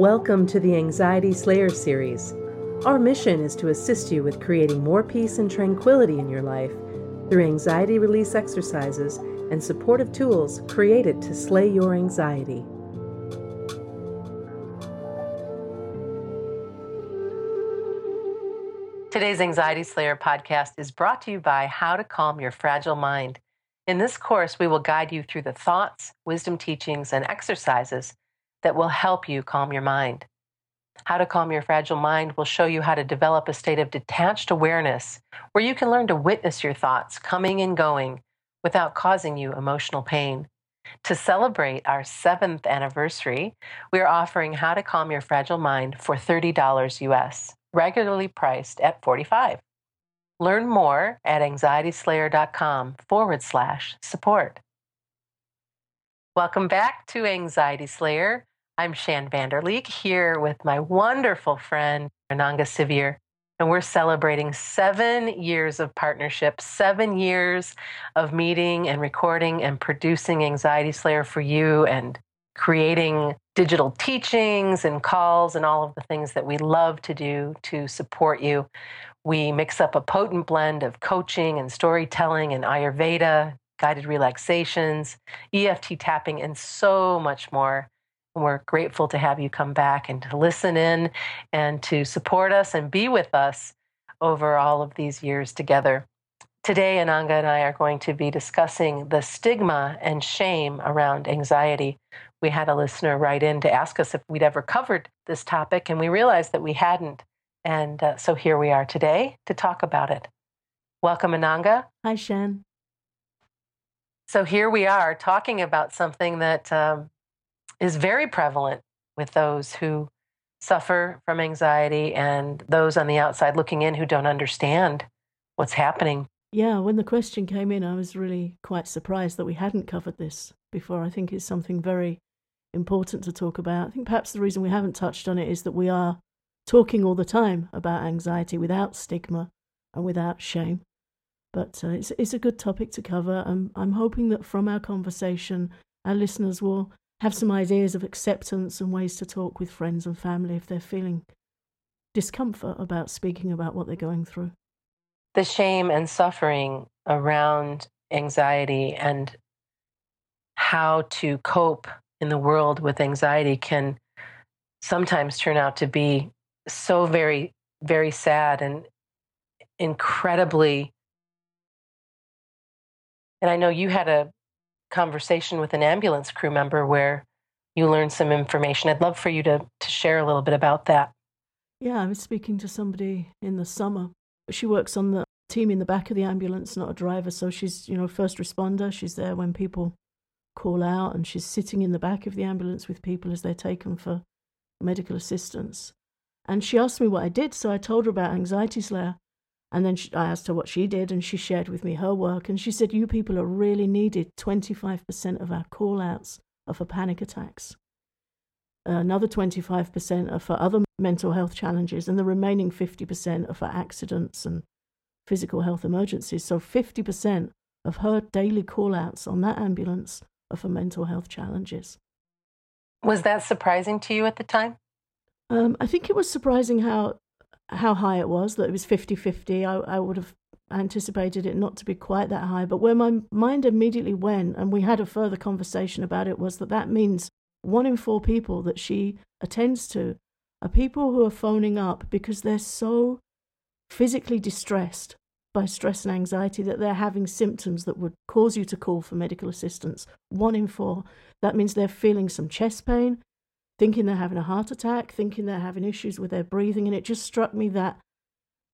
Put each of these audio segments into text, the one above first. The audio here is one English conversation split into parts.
Welcome to the Anxiety Slayer series. Our mission is to assist you with creating more peace and tranquility in your life through anxiety release exercises and supportive tools created to slay your anxiety. Today's Anxiety Slayer podcast is brought to you by How to Calm Your Fragile Mind. In this course, we will guide you through the thoughts, wisdom teachings, and exercises that will help you calm your mind. How to Calm Your Fragile Mind will show you how to develop a state of detached awareness where you can learn to witness your thoughts coming and going without causing you emotional pain. To celebrate our seventh anniversary, we are offering How to Calm Your Fragile Mind for $30 US, regularly priced at 45. Learn more at anxietyslayer.com forward slash support. Welcome back to Anxiety Slayer. I'm Shann Vander Leek here with my wonderful friend, Ananga Sivyer, and we're celebrating seven years of partnership, seven years of meeting and recording and producing Anxiety Slayer for you and creating digital teachings and calls and all of the things that we love to do to support you. We mix up a potent blend of coaching and storytelling and Ayurveda, guided relaxations, EFT tapping, and so much more we're grateful to have you come back and to listen in and to support us and be with us over all of these years together. Today, Ananga and I are going to be discussing the stigma and shame around anxiety. We had a listener write in to ask us if we'd ever covered this topic, and we realized that we hadn't. And uh, so here we are today to talk about it. Welcome, Ananga. Hi, Shann. So here we are talking about something that um, is very prevalent with those who suffer from anxiety and those on the outside looking in who don't understand what's happening. Yeah, when the question came in, I was really quite surprised that we hadn't covered this before. I think it's something very important to talk about. I think perhaps the reason we haven't touched on it is that we are talking all the time about anxiety without stigma and without shame. But uh, it's, it's a good topic to cover. and I'm hoping that from our conversation, our listeners will have some ideas of acceptance and ways to talk with friends and family if they're feeling discomfort about speaking about what they're going through. The shame and suffering around anxiety and how to cope in the world with anxiety can sometimes turn out to be so very, very sad and incredibly. And I know you had a conversation with an ambulance crew member where you learned some information. I'd love for you to, to share a little bit about that. Yeah, I was speaking to somebody in the summer. She works on the team in the back of the ambulance, not a driver. So she's, you know, first responder. She's there when people call out and she's sitting in the back of the ambulance with people as they're taken for medical assistance. And she asked me what I did. So I told her about Anxiety Slayer. And then she, I asked her what she did, and she shared with me her work. And she said, You people are really needed. 25% of our call outs are for panic attacks. Another 25% are for other mental health challenges, and the remaining 50% are for accidents and physical health emergencies. So 50% of her daily call outs on that ambulance are for mental health challenges. Was that surprising to you at the time? Um, I think it was surprising how how high it was, that it was 50 50. I, I would have anticipated it not to be quite that high. But where my mind immediately went, and we had a further conversation about it, was that that means one in four people that she attends to are people who are phoning up because they're so physically distressed by stress and anxiety that they're having symptoms that would cause you to call for medical assistance. One in four. That means they're feeling some chest pain, thinking they're having a heart attack, thinking they're having issues with their breathing. And it just struck me that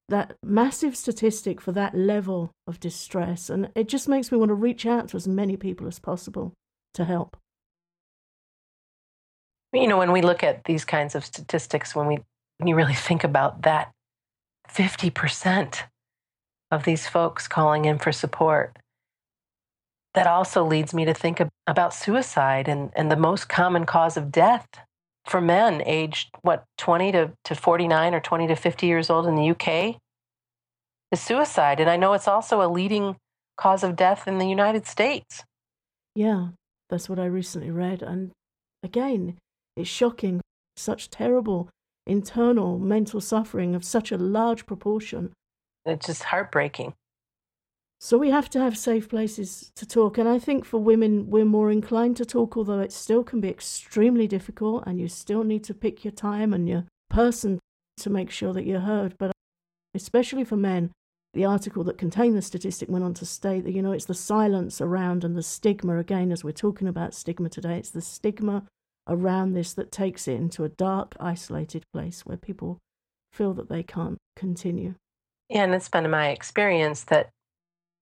that massive statistic for that level of distress. And it just makes me want to reach out to as many people as possible to help. You know, when we look at these kinds of statistics, when we when you really think about that 50% of these folks calling in for support, that also leads me to think about suicide and, and the most common cause of death for men aged what 20 to, to 49 or 20 to 50 years old in the UK is suicide and I know it's also a leading cause of death in the United States. Yeah, that's what I recently read and again, it's shocking such terrible internal mental suffering of such a large proportion. It's just heartbreaking. So we have to have safe places to talk. And I think for women, we're more inclined to talk, although it still can be extremely difficult and you still need to pick your time and your person to make sure that you're heard. But especially for men, the article that contained the statistic went on to state that, you know, it's the silence around and the stigma, again, as we're talking about stigma today, it's the stigma around this that takes it into a dark, isolated place where people feel that they can't continue. Yeah, and it's been my experience that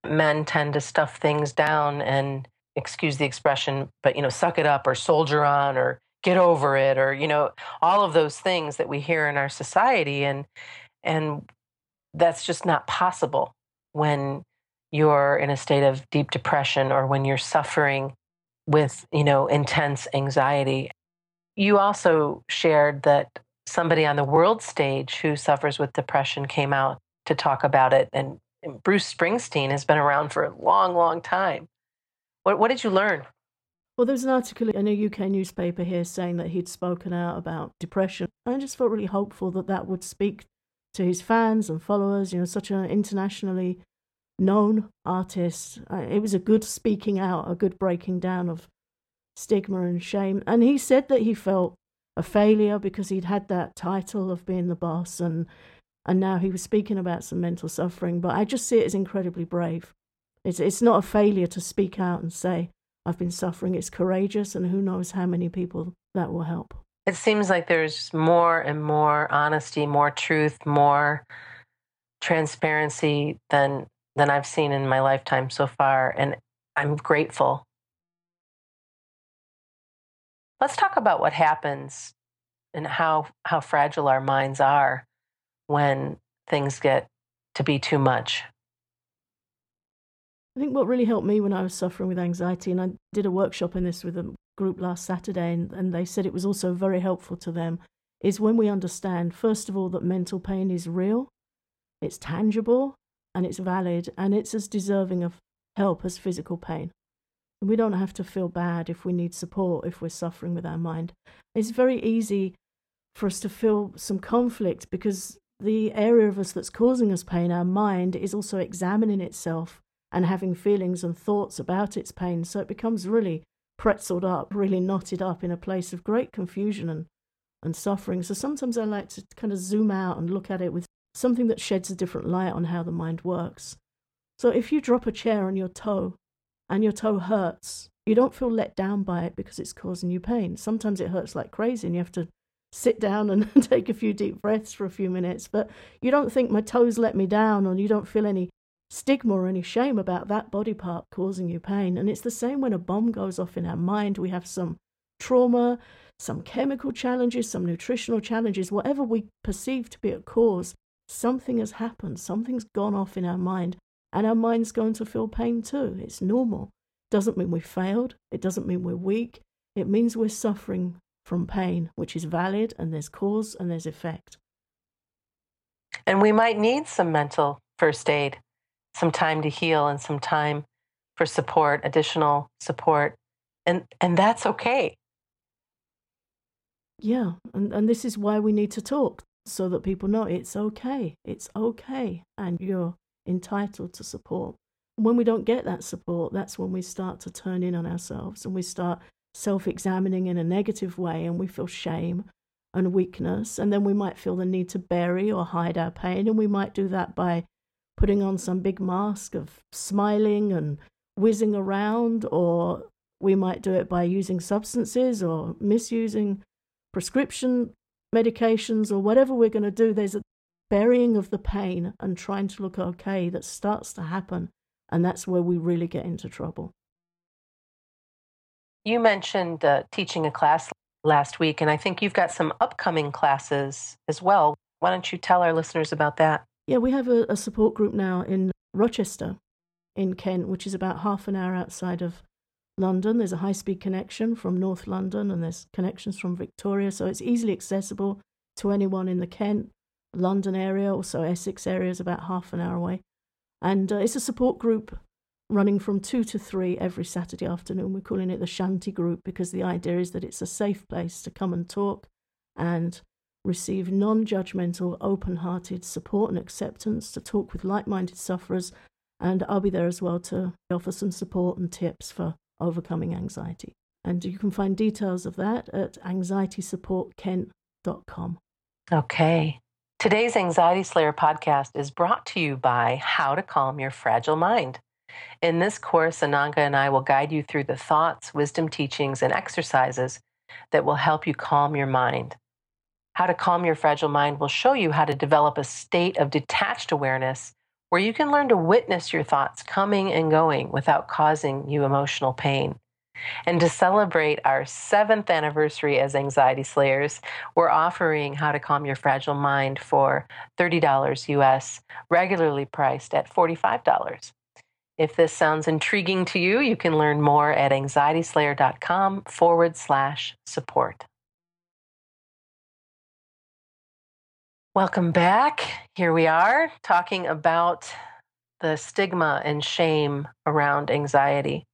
men tend to stuff things down and excuse the expression, but you know, suck it up or soldier on or get over it or you know, all of those things that we hear in our society and and that's just not possible when you're in a state of deep depression or when you're suffering with, you know, intense anxiety. You also shared that somebody on the world stage who suffers with depression came out to talk about it and Bruce Springsteen has been around for a long, long time. What, what did you learn? Well, there's an article in a UK newspaper here saying that he'd spoken out about depression. I just felt really hopeful that that would speak to his fans and followers. You know, such an internationally known artist. It was a good speaking out, a good breaking down of stigma and shame. And he said that he felt a failure because he'd had that title of being the boss and and now he was speaking about some mental suffering. But I just see it as incredibly brave. It's it's not a failure to speak out and say I've been suffering. It's courageous, and who knows how many people that will help. It seems like there's more and more honesty, more truth, more transparency than than I've seen in my lifetime so far, and I'm grateful. Let's talk about what happens and how how fragile our minds are when things get to be too much? I think what really helped me when I was suffering with anxiety, and I did a workshop in this with a group last Saturday, and, and they said it was also very helpful to them, is when we understand, first of all, that mental pain is real, it's tangible, and it's valid, and it's as deserving of help as physical pain. And we don't have to feel bad if we need support, if we're suffering with our mind. It's very easy for us to feel some conflict because the area of us that's causing us pain, our mind, is also examining itself and having feelings and thoughts about its pain. So it becomes really pretzeled up, really knotted up in a place of great confusion and, and suffering. So sometimes I like to kind of zoom out and look at it with something that sheds a different light on how the mind works. So if you drop a chair on your toe and your toe hurts, you don't feel let down by it because it's causing you pain. Sometimes it hurts like crazy and you have to sit down and take a few deep breaths for a few minutes. But you don't think my toes let me down, or you don't feel any stigma or any shame about that body part causing you pain. And it's the same when a bomb goes off in our mind. We have some trauma, some chemical challenges, some nutritional challenges, whatever we perceive to be a cause. Something has happened, something's gone off in our mind, and our mind's going to feel pain too. It's normal. Doesn't mean we failed, it doesn't mean we're weak, it means we're suffering from pain, which is valid, and there's cause and there's effect. And we might need some mental first aid, some time to heal, and some time for support, additional support. And, and that's okay. Yeah, and, and this is why we need to talk so that people know it's okay. It's okay, and you're entitled to support. When we don't get that support, that's when we start to turn in on ourselves and we start self examining in a negative way and we feel shame and weakness. And then we might feel the need to bury or hide our pain. And we might do that by putting on some big mask of smiling and whizzing around, or we might do it by using substances or misusing prescription medications or whatever we're going to do. There's a burying of the pain and trying to look okay that starts to happen. And that's where we really get into trouble. You mentioned uh, teaching a class last week, and I think you've got some upcoming classes as well. Why don't you tell our listeners about that? Yeah, we have a, a support group now in Rochester, in Kent, which is about half an hour outside of London. There's a high speed connection from North London, and there's connections from Victoria, so it's easily accessible to anyone in the Kent, London area, also Essex area is about half an hour away. And uh, it's a support group running from two to three every Saturday afternoon. We're calling it the Shanti Group because the idea is that it's a safe place to come and talk and receive non judgmental, open hearted support and acceptance to talk with like minded sufferers. And I'll be there as well to offer some support and tips for overcoming anxiety. And you can find details of that at anxietysupportkent.com. Okay. Today's Anxiety Slayer podcast is brought to you by How to Calm Your Fragile Mind. In this course, Ananga and I will guide you through the thoughts, wisdom teachings, and exercises that will help you calm your mind. How to Calm Your Fragile Mind will show you how to develop a state of detached awareness where you can learn to witness your thoughts coming and going without causing you emotional pain. And to celebrate our seventh anniversary as Anxiety Slayers, we're offering How to Calm Your Fragile Mind for $30 US, regularly priced at $45. If this sounds intriguing to you, you can learn more at anxietyslayer.com forward slash support. Welcome back. Here we are talking about the stigma and shame around anxiety.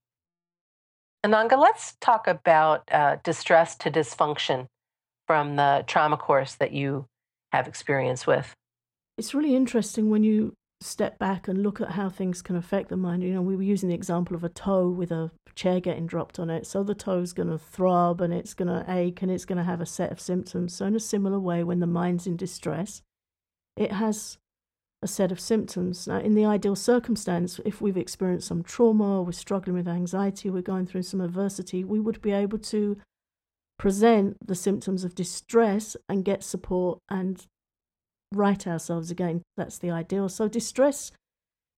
Ananga, let's talk about uh, distress to dysfunction from the trauma course that you have experience with. It's really interesting when you step back and look at how things can affect the mind. You know, we were using the example of a toe with a chair getting dropped on it. So the toe's going to throb and it's going to ache and it's going to have a set of symptoms. So, in a similar way, when the mind's in distress, it has a set of symptoms. Now, in the ideal circumstance, if we've experienced some trauma, we're struggling with anxiety, we're going through some adversity, we would be able to present the symptoms of distress and get support and right ourselves again. That's the ideal. So, distress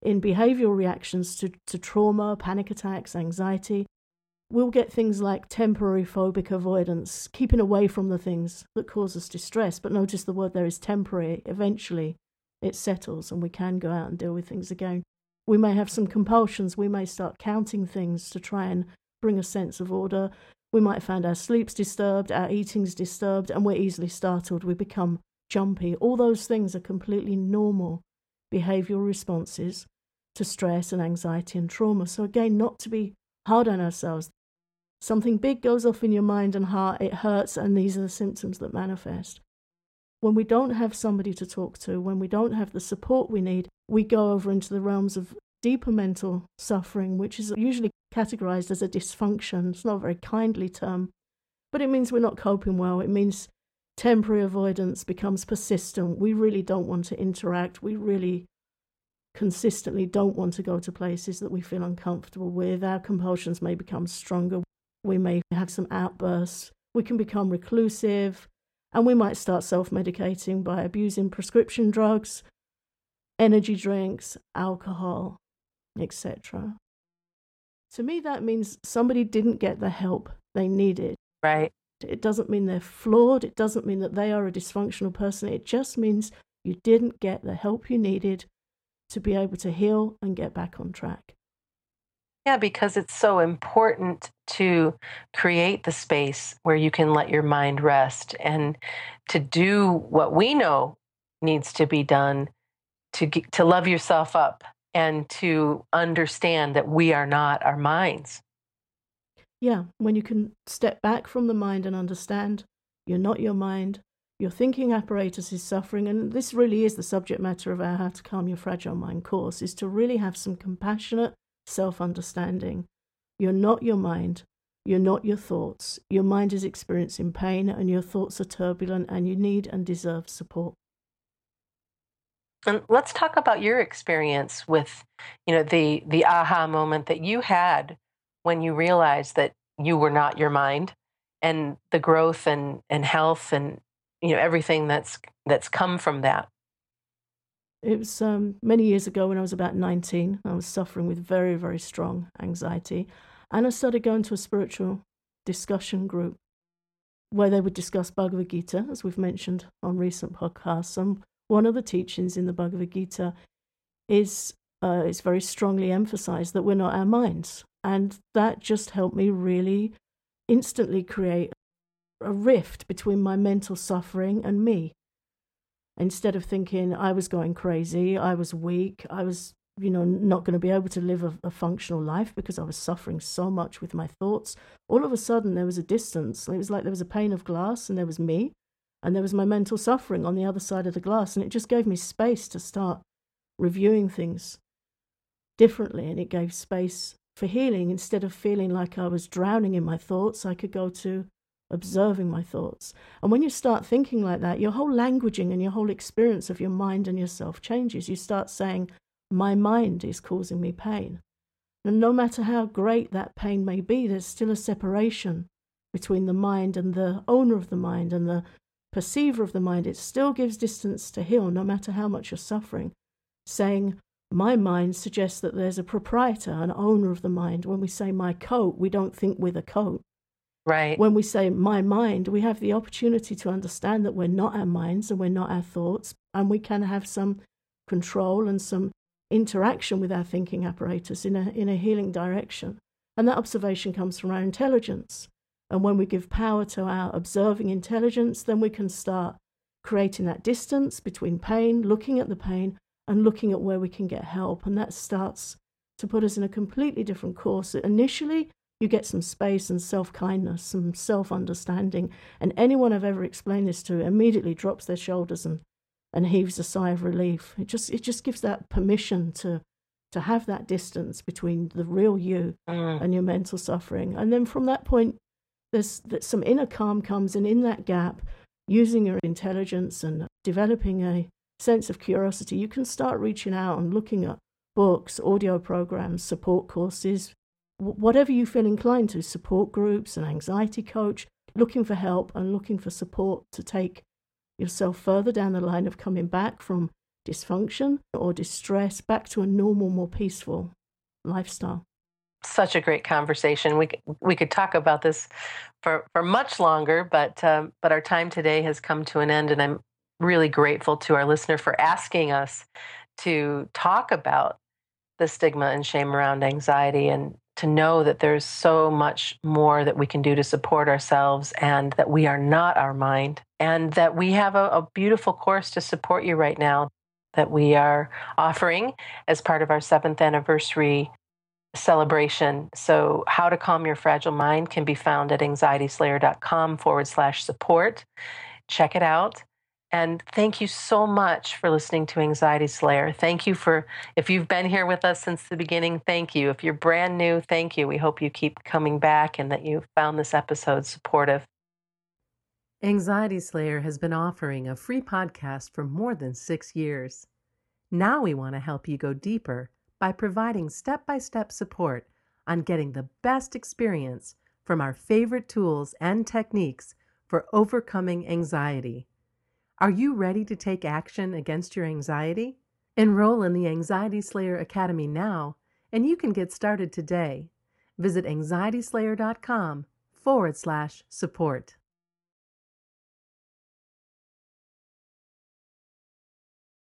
in behavioral reactions to, to trauma, panic attacks, anxiety, we'll get things like temporary phobic avoidance, keeping away from the things that cause us distress. But notice the word there is temporary. Eventually, it settles and we can go out and deal with things again. We may have some compulsions. We may start counting things to try and bring a sense of order. We might find our sleep's disturbed, our eating's disturbed, and we're easily startled. We become jumpy. All those things are completely normal behavioral responses to stress and anxiety and trauma. So, again, not to be hard on ourselves. Something big goes off in your mind and heart, it hurts, and these are the symptoms that manifest when we don't have somebody to talk to, when we don't have the support we need, we go over into the realms of deeper mental suffering, which is usually categorized as a dysfunction. It's not a very kindly term, but it means we're not coping well. It means temporary avoidance becomes persistent. We really don't want to interact. We really consistently don't want to go to places that we feel uncomfortable with. Our compulsions may become stronger. We may have some outbursts. We can become reclusive. And we might start self medicating by abusing prescription drugs, energy drinks, alcohol, etc. To me, that means somebody didn't get the help they needed. Right. It doesn't mean they're flawed. It doesn't mean that they are a dysfunctional person. It just means you didn't get the help you needed to be able to heal and get back on track. Yeah, because it's so important to create the space where you can let your mind rest and to do what we know needs to be done to to love yourself up and to understand that we are not our minds. Yeah, when you can step back from the mind and understand you're not your mind, your thinking apparatus is suffering and this really is the subject matter of our how to calm your fragile mind course is to really have some compassionate self understanding. You're not your mind. You're not your thoughts. Your mind is experiencing pain and your thoughts are turbulent and you need and deserve support. And let's talk about your experience with, you know, the the aha moment that you had when you realize that you were not your mind and the growth and, and health and you know everything that's that's come from that. It was um, many years ago when I was about 19. I was suffering with very, very strong anxiety. And I started going to a spiritual discussion group where they would discuss Bhagavad Gita, as we've mentioned on recent podcasts. And one of the teachings in the Bhagavad Gita is, uh, is very strongly emphasized that we're not our minds. And that just helped me really instantly create a rift between my mental suffering and me. Instead of thinking I was going crazy, I was weak, I was, you know, not going to be able to live a, a functional life because I was suffering so much with my thoughts, all of a sudden there was a distance. It was like there was a pane of glass and there was me, And there was my mental suffering on the other side of the glass. And it just gave me space to start reviewing things differently. And it gave space for healing. Instead of feeling like I was drowning in my thoughts, I could go to observing my thoughts. And when you start thinking like that, your whole languaging and your whole experience of your mind and yourself changes. You start saying, My mind is causing me pain. And no matter how great that pain may be, there's still a separation between the mind and the owner of the mind and the perceiver of the mind. It still gives distance to heal, no matter how much you're suffering. Saying, my mind suggests that there's a proprietor, an owner of the mind. When we say my coat, we don't think with a coat. Right. When we say my mind, we have the opportunity to understand that we're not our minds and we're not our thoughts, and we can have some control and some interaction with our thinking apparatus in a, in a healing direction. And that observation comes from our intelligence. And when we give power to our observing intelligence, then we can start creating that distance between pain, looking at the pain, and looking at where we can get help. And that starts to put us in a completely different course. Initially, you get some space and self kindness, some self understanding. And anyone I've ever explained this to immediately drops their shoulders and, and heaves a sigh of relief. It just, it just gives that permission to, to have that distance between the real you mm. and your mental suffering. And then from that point, there's that some inner calm comes, and in that gap, using your intelligence and developing a sense of curiosity, you can start reaching out and looking at books, audio programs, support courses, whatever you feel inclined to, support groups, an anxiety coach, looking for help and looking for support to take yourself further down the line of coming back from dysfunction or distress back to a normal, more peaceful lifestyle. Such a great conversation. We we could talk about this for, for much longer, but um, but our time today has come to an end, and I'm really grateful to our listener for asking us to talk about the stigma and shame around anxiety and to know that there's so much more that we can do to support ourselves and that we are not our mind and that we have a, a beautiful course to support you right now that we are offering as part of our seventh anniversary celebration. So, How to Calm Your Fragile Mind can be found at anxietyslayer.com forward slash support. Check it out. And thank you so much for listening to Anxiety Slayer. Thank you for, if you've been here with us since the beginning, thank you. If you're brand new, thank you. We hope you keep coming back and that you found this episode supportive. Anxiety Slayer has been offering a free podcast for more than six years. Now we want to help you go deeper by providing step by step support on getting the best experience from our favorite tools and techniques for overcoming anxiety. Are you ready to take action against your anxiety? Enroll in the Anxiety Slayer Academy now, and you can get started today. Visit anxietyslayer.com forward slash support.